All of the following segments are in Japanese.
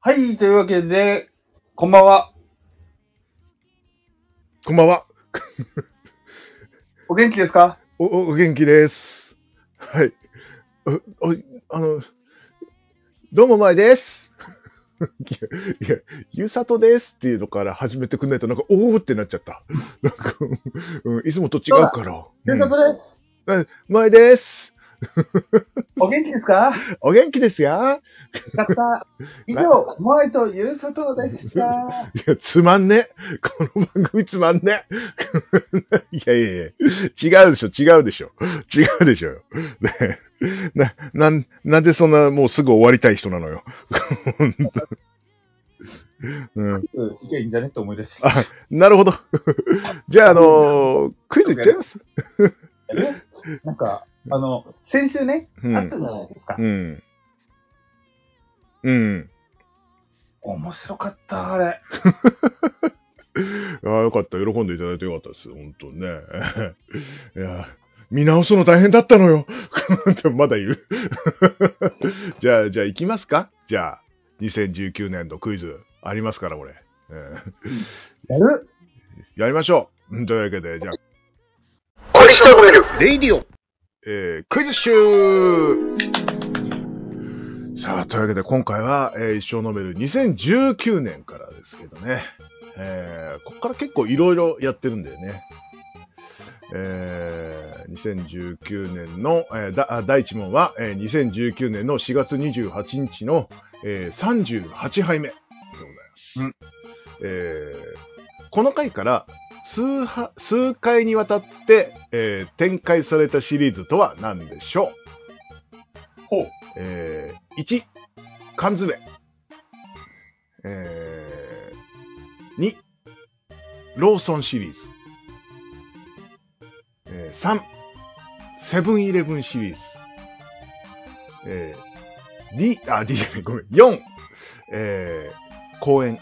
はい、というわけで、こんばんは。こんばんは。お元気ですか？お、おお元気です。はい。お、お、あの、どうも前です。いや、いや、ゆさとですっていうのから始めてくんないと、なんか、おーってなっちゃった。なんか、うん、いつもと違うから。ゆうさとです。うん、前です。お元気ですか？お元気ですよ。よかった。以上、モアイとゆうさとでした。いや、つまんね。この番組つまんね。いやいやいや、違うでしょ、違うでしょ。違うでしょよ。ねな、なん、なんでそんなもうすぐ終わりたい人なのよ。うん、うん、いけんじゃね？って思い出して。あ、なるほど。じゃあ、あのークイズいっちゃいます？なんか、あの、先週ね、うんあったじゃないですか。うん。うん。面白かった、あれ。ああ、よかった。喜んでいただいてよかったです。本当ね。いや、見直すの大変だったのよ。まだ言う。じゃあ、じゃあ行きますか？じゃあ、2019年度クイズありますから、これ。えやる？ーやりましょう。うんというわけで、じゃあ、小西とめる。レイディオ、えー、クイズ集さあ、というわけで今回は、えー一生ノベル2019年からですけどね。えー、ここから結構いろいろやってるんだよね。えー、2019年の、えー第1問は、えー2019年の4月28日の、えー38杯目でございます。うんえーこの回から数は数回にわたって、えー展開されたシリーズとは何でしょう？ほう。えー、1、缶詰。えー、2、ローソンシリーズ。えー、3、セブンイレブンシリーズ。えー、D、あ、D じゃない、ごめん。4、えー、公園。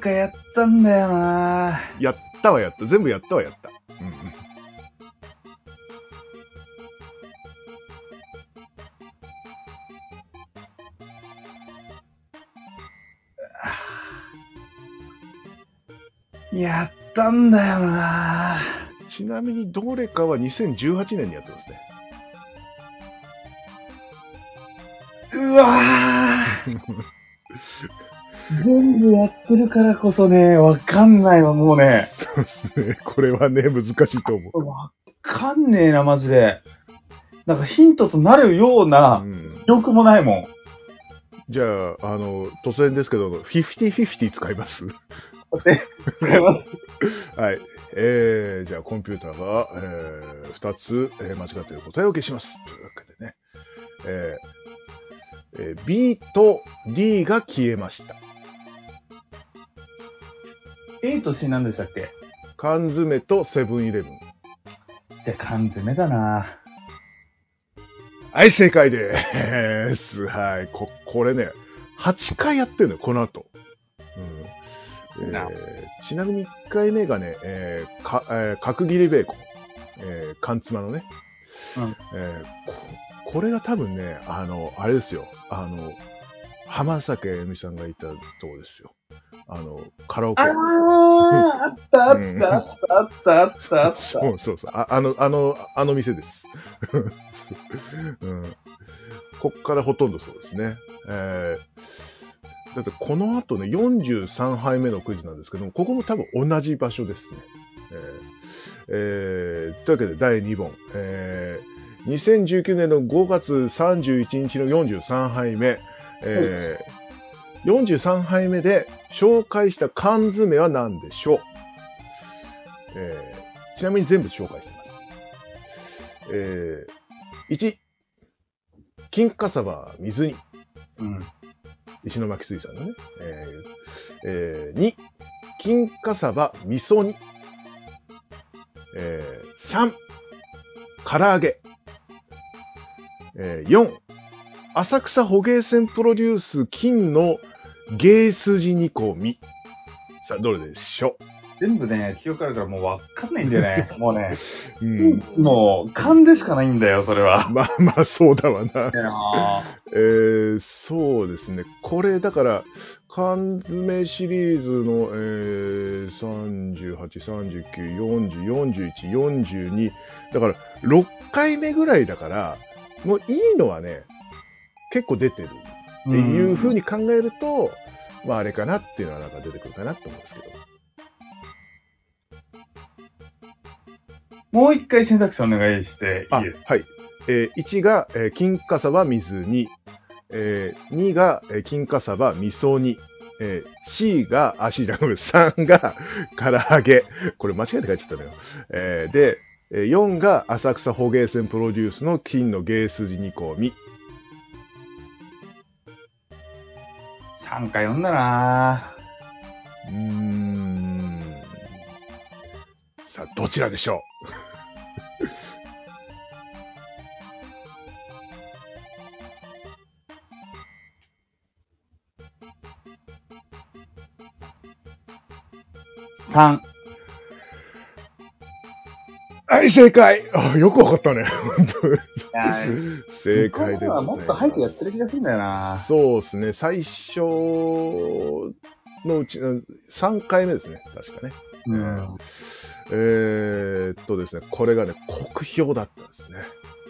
かやったんだよなやったはやった。全部やったはやった。うんうん。やったんだよなちなみにどれかは2018年にやってますね。うわー 全部やってるからこそね、わかんないわ、もうね。そうですね。これはね、難しいと思わかんねえな、マジで。なんかヒントとなるようう。なうん、記憶もないもん。じゃあ、あの、突然ですけど、50-50使います？使います。はい。えー、じゃあ、コンピューターが、えー、2つ、えー間違っている答えを消します。というわけでね。えーえー B と D が消えました。A と C 何でしたっけ？缶詰とセブンイレブン。じゃあ缶詰だなはい、正解です。はい。こ、これね、8回やってるのよ、この後。うんえなーちなみに1回目がね、えーかえー角切りベーコン。えー缶つまのね。うんえーここれが多分ね、あの、あれですよ。あの、浜崎あゆみさんがいたとこですよ。あの、カラオケ。あー、あったあったあったあったあったあった。そうそうそう。ああの、あの、あの店です。うん、こっからほとんどそうですね。えー、だってこの後ね、43杯目のクイズなんですけども、ここも多分同じ場所ですね。えーえーというわけで第2問。えー2019年の5月31日の43杯目。えー43杯目で紹介した缶詰は何でしょう、えーちなみに全部紹介しています。えー1、金華サバ水煮。うん。石巻水産のね。えーえー2、金華サバ味噌煮。えー3、唐揚げ。えー4、浅草捕鯨船プロデュース金の芸筋煮込み。さあ、どれでしょう？全部ね、記憶あるからもうわかんないんだよね。もうね、うん。もう、勘でしかないんだよ、それは。まあまあ、そうだわな。えー、そうですね。これ、だから、缶詰シリーズの、えー、38、39、40、41、42。だから、6回目ぐらいだから、もういいのはね、結構出てるっていう風に考えると、まああれかなっていうのはなんか出てくるかなと思うんですけど。もう一回選択肢お願いしていいですはい。えー1が、えー金華サバ水煮。えー2が、えー金華サバ味噌煮。えー C が、あ、C じゃない、ごめん3が唐揚げ。これ間違えて書いちゃったのよ。えーで、えー4が浅草捕鯨船プロデュースの金の芸筋煮込み。3か4だなうーん。さあ、どちらでしょ3。い、正解あよくわかったね。正解で。はもっと早くやってる気がするんだよなそうですね、最初のうち、うん3回目ですね、確かね。うん。えーっとですね、これがね、酷評だったんですね。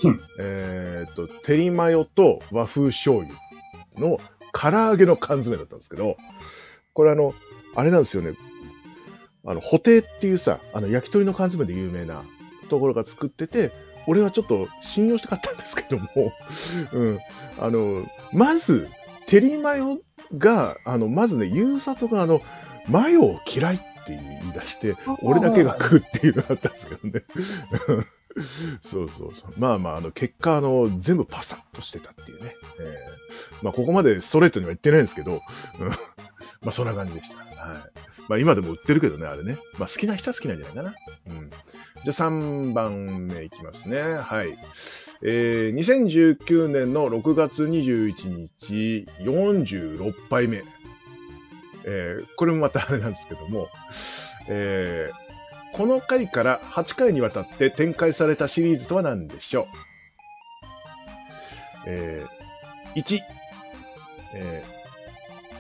うんえーっと、テリマヨと和風醤油の唐揚げの缶詰だったんですけど、これあの、あれなんですよね、あの、布袋っていうさ、あの、焼き鳥の缶詰で有名なところが作ってて、俺はちょっと信用して買ったんですけども、うん、あの、まず、テリマヨが、あの、まずね、ゆうさとがあの、マヨを嫌いって言い出して、俺だけが食うっていうのがあったんですけどね。そうそうそう。まあまあ、あの、結果、あの、全部パサッとしてたっていうね。えーまあ、ここまでストレートには言ってないんですけど、うん まあ、そんな感じでした。はい。まあ、今でも売ってるけどね、あれね。まあ、好きな人は好きなんじゃないかな。うん。じゃあ、3番目いきますね。はい。えー、2019年の6月21日、46杯目。えー、これもまたあれなんですけども、えー、この回から8回にわたって展開されたシリーズとは何でしょう？えー、1、え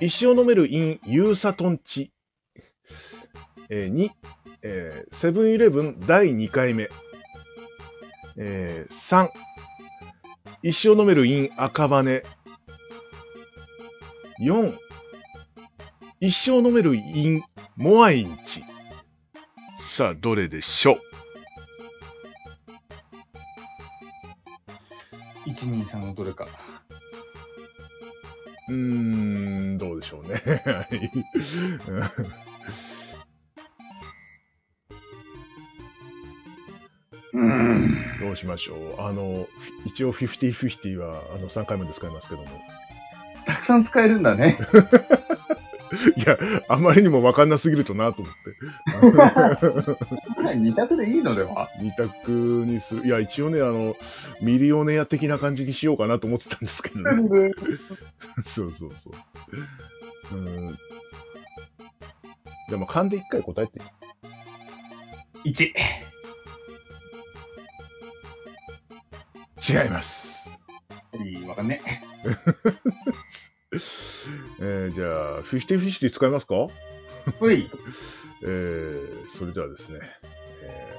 ー、一生飲める in ユーサトンチ。えー、2、えー、セブンイレブン第2回目。えー、3、一生飲める in 赤羽。4、一生飲める in モアインチ。さあ、どれでしょう？1、2、3のどれか。うーん、どうでしょうね。どうしましょう。あの、一応50-50はあの3回まで使いますけども。たくさん使えるんだね。いや、あまりにも分かんなすぎるとなと思って。二択でいいのでは？二択にする。いや、一応ね、あの、ミリオネア的な感じにしようかなと思ってたんですけどね。そうそうそう。うん。でも、勘で一回答えて。1。違います。いい、わかんね えー、じゃあ、50-50使いますか？ほい。えー、それではですね、え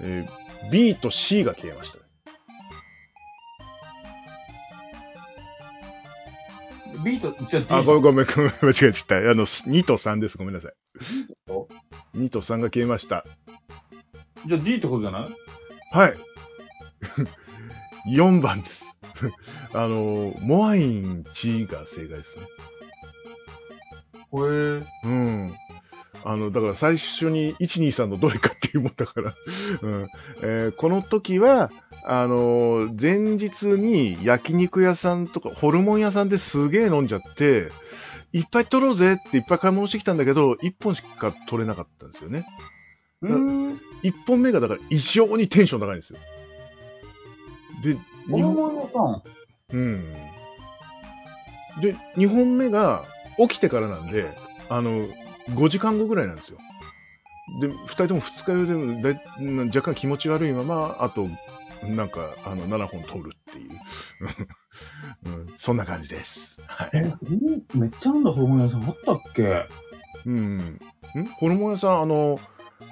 ーえー B と C が消えましたね。B と、じゃあ、ごめんごめん、ごめん間違えちゃった。あの、2と3です。ごめんなさい。と？2と3が消えました。じゃあ D ってことじゃない？はい。4番です。あの、モアインチが正解ですね。これ、うん。あの、だから最初に123のどれかっていうもんだから、うんえーこの時は、あのー前日に焼肉屋さんとか、ホルモン屋さんですげえ飲んじゃって、いっぱい取ろうぜっていっぱい買い物してきたんだけど、1本しか取れなかったんですよね。うーん。1本目がだから異常にテンション高いんですよ。で、ホルモン屋さん。うん。で、2本目が起きてからなんで、あの、5時間後ぐらいなんですよ。で、2人とも二日酔いでだい若干気持ち悪いまま、あと、なんか、あの、7本通るっていう。うん、そんな感じです。はい。え、めっちゃ飲んだホルモン屋さんあったっけ？うん。ん？ホルモン屋さん、あの、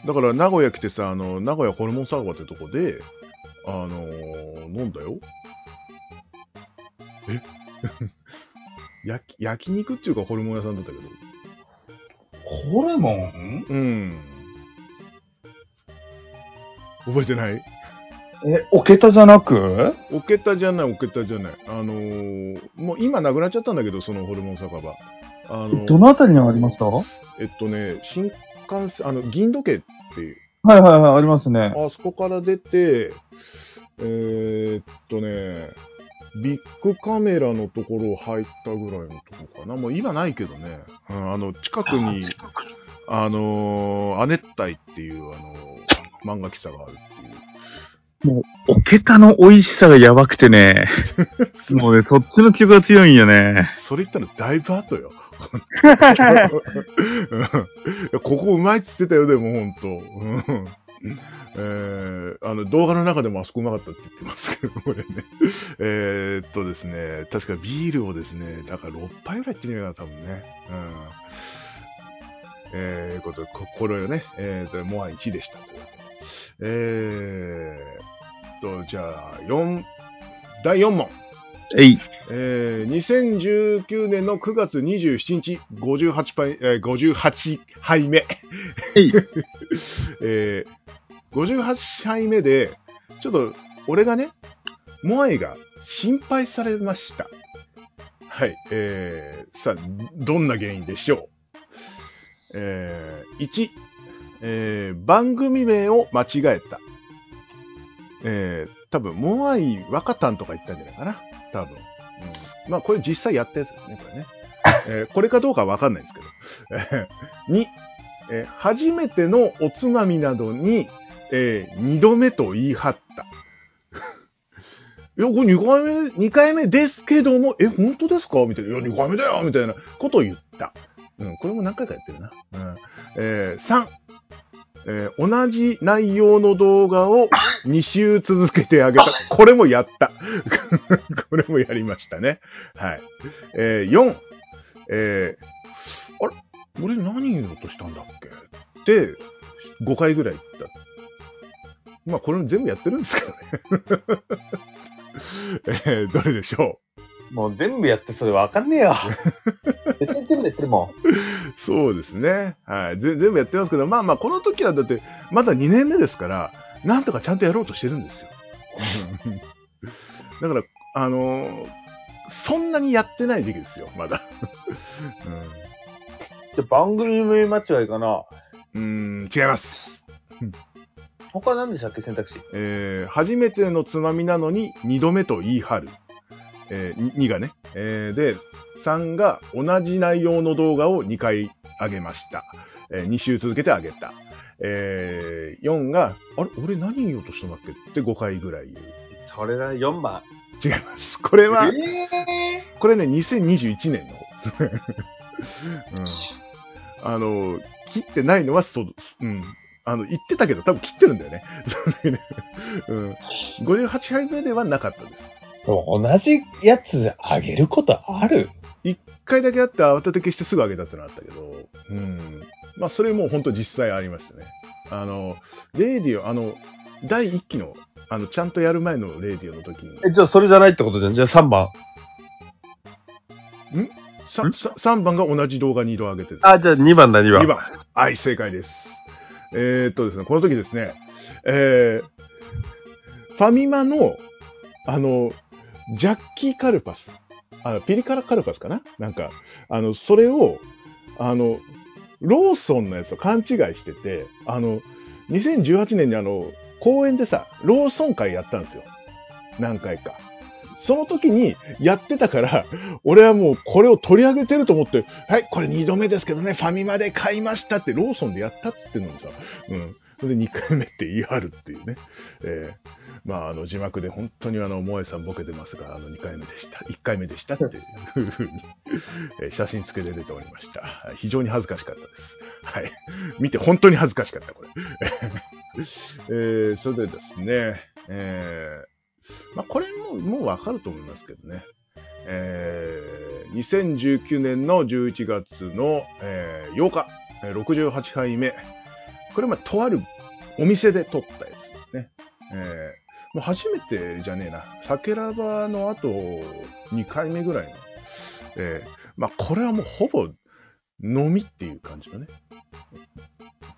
だから名古屋来てさ、あの、名古屋ホルモン酒場ってとこで、あのー飲んだよ。え？焼き、焼肉っていうかホルモン屋さんだったけど。ホルモン？うん。覚えてない？え、おけたじゃなく？おけたじゃない、おけたじゃない。あのーもう今なくなっちゃったんだけど、そのホルモン酒場。あのどのあたりにありました？はえっとね、新幹線、あの、銀時計っていう、いはいはい、ありますね。あそこから出て、えーっとね、ビッグカメラのところを入ったぐらいのとこかな。もう今ないけどね。うん、あの、近くに、あのーアネッタイっていう、あのー漫画喫茶があるっていう。おけたの美味しさがやばくてね。もうね、そっちの記憶が強いんよね。それ言ったらだいぶ後よ。うんいや ここうまいっつってたよ、でもほんと。うんえーあの動画の中でもあそこうまかったって言ってますけど、これね。えーっとですね、確かビールをですね、だから6杯ぐらいいってるよな、多分ね。うん。えー、ことで、ここれをね、えーと、モア1でしたというわけで。えーっと、じゃあ、4、第4問。えい。えー、2019年の9月27日、58杯、えー、58杯目。い えー、58杯目で、ちょっと、俺がね、モアイが心配されました。はい。えー、さあ、どんな原因でしょう？えー、1、えー、番組名を間違えた。えー、多分、モアイ若旦とか言ったんじゃないかな？多分。うん、まあ、これ実際やったやつですね、これね。えーこれかどうかわかんないんですけど。えー2、えー初めてのおつまみなどに、えー二度目と言い張った。いや、これ二回目、二回目ですけども、え、本当ですか？みたいな。いや、二回目だよみたいなことを言った。うん、これも何回かやってるな。うん。えー、3、えー同じ内容の動画を2週続けてあげた。これもやった。これもやりましたね。はい。えー、4、えー、あれ？俺何言おうとしたんだっけ？って、5回ぐらい言った。まあ、これも全部やってるんですけどね。えー、どれでしょもう全部やってそれわかんねえよ。絶対全部やってるもん。うそうですね。はい。ぜ全部やってますけど、まあまあ、この時はだって、まだ2年目ですから、なんとかちゃんとやろうとしてるんですよ。だから、あのーそんなにやってない時期ですよ、まだ。じゃあ番組名間違いかな。うん、うーん違います。他何でしたっけ選択肢？えー初めてのつまみなのに2度目と言い張る。えー、2がね。えーで、3が同じ内容の動画を2回上げました。え2週続けて上げた。えー4が、あれ？俺何言おうとしたんだっけ？って5回ぐらい言う。それが4番。違います。これは、えこれね、2021年の。うん、あの、切ってないのはそう、うん。あの、言ってたけど、多分切ってるんだよね。うん。58杯目ではなかったです。同じやつあげることある？一回だけあって慌てて消してすぐ上げたってのあったけど、うん。まあ、それも本当実際ありましたね。あの、レディオ、あの、第1期の、あの、ちゃんとやる前のレディオの時に、え、じゃあそれじゃないってことじゃん。じゃあ3番。さん？さ3番が同じ動画2度上げてる。あ、じゃあ2番だ、2番。2番。はい、正解です。えー、っとですね、この時ですね、えー、ファミマの、あの、ジャッキーカルパス、あピリ辛カルパスかな？なんか、あの、それを、あの、ローソンのやつと勘違いしてて、あの、2018年にあの、公園でさ、ローソン会やったんですよ。何回か。その時にやってたから、俺はもうこれを取り上げてると思って、はい、これ2度目ですけどね、ファミマで買いましたってローソンでやったっつってんのにさ、うん。それで2回目って言い張るっていうね。えーまあ、あの、字幕で本当にあの、萌えさんボケてますが、あの、2回目でした。1回目でしたっていうふうに、写真付けで出ておりました。非常に恥ずかしかったです。はい。見て本当に恥ずかしかった、これ。えーそれでですね、えーまあ、これも、もうわかると思いますけどね。えー2019年の11月の、えー8日、68杯目。これはまとあるお店で撮ったやつですね。えーもう初めてじゃねえな。酒ラバの後2回目ぐらいの。えーまあこれはもうほぼ飲みっていう感じのね。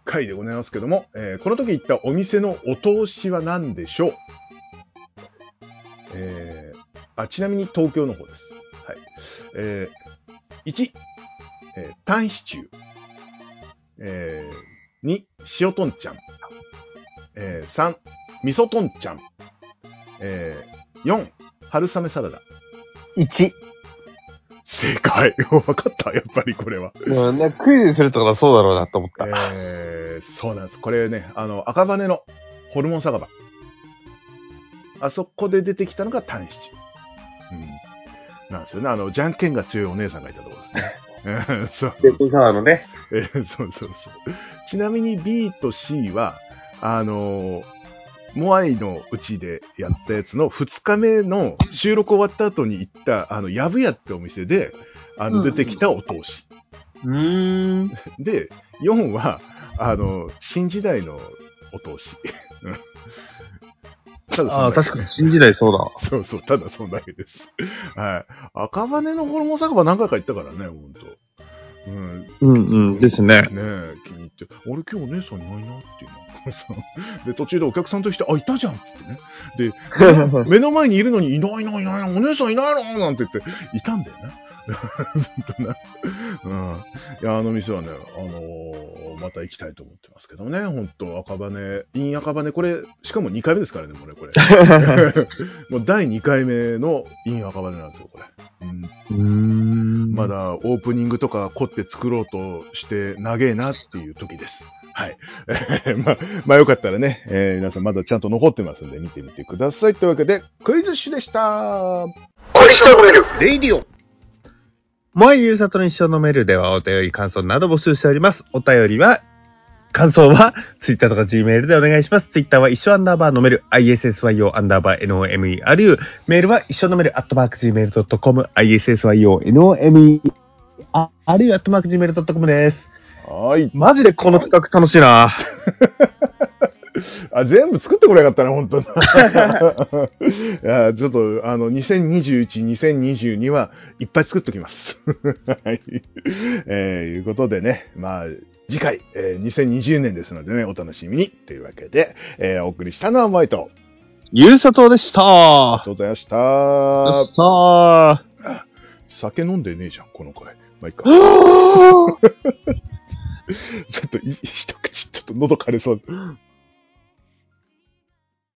回でございますけども、えーこの時行ったお店のお通しは何でしょう？えーあ、ちなみに東京の方です。はい。えー1、えー、タンシチュー。えー2、塩トンちゃん。えー3、味噌トンちゃん。えー4、春雨サラダ。1。正解。わかったやっぱりこれは。うん、クイズにするとはそうだろうなと思った。えーそうなんです。これね、あの、赤羽のホルモン酒場。あそこで出てきたのがタンシチュー。うん。なんですよね。あの、じゃんけんが強いお姉さんがいたところですね。う んそうベッドサワーのね。えーそうそうそう。ちなみに B と C は、あのーモアイのうちでやったやつの2日目の収録終わった後に行った、あの、やぶやってお店で、あの、うん出てきたお通し。うーん。で、4は、あの、新時代のお通し。うんただああ、確かに新時代そうだ。そうそう、ただそんだけです。はい。赤羽のホルモン酒場何回か行ったからね、ほんと。うん。うんうん。ですね。ねえ、気に入って、俺今日お姉さんいないなっていうの。で、途中でお客さんとして、あ、いたじゃんってね。で、目の前にいるのに、いないいないいないお姉さんいないのなんて言って、いたんだよね。ずっとね。うん。いや、あの店はね、あのーまた行きたいと思ってますけどね。本当赤羽、イン赤羽、これ、しかも2回目ですからね、もうね、これ。もう第2回目のイン赤羽なんですよ、これ。うん。うーん。まだオープニングとか凝って作ろうとして長えなっていう時です。はい。え ーまあ、まあよかったらね、えー皆さんまだちゃんと残ってますんで見てみてください。というわけで、クイズッシュでした。一生呑めるレイディオもえゆうさとの一生呑めるではお便り、感想など募集しております。お便りは、感想は、ツイッターとか Gmail でお願いします。ツイッターは一生アンダーバー呑める、ISSYO アンダーバー NOMERU。メールは一生呑める、アットマーク Gmail.com、ISSYO NOMERU アットマーク Gmail.com です。はい。マジでこの企画楽しいな。あ、全部作ってこれよかったな、本当に。いや、ちょっと、あの、2021、2022はいっぱい作っときます。はい。えーいうことでね、まあ、次回、えー2020年ですのでね、お楽しみに。というわけで、えーお送りしたのはマイト。ゆうさとでした。ありがとうございました。さあ。酒飲んでねえじゃん、この回。まあ、いいか。ちょっとい、一口、ちょっと喉枯れそう。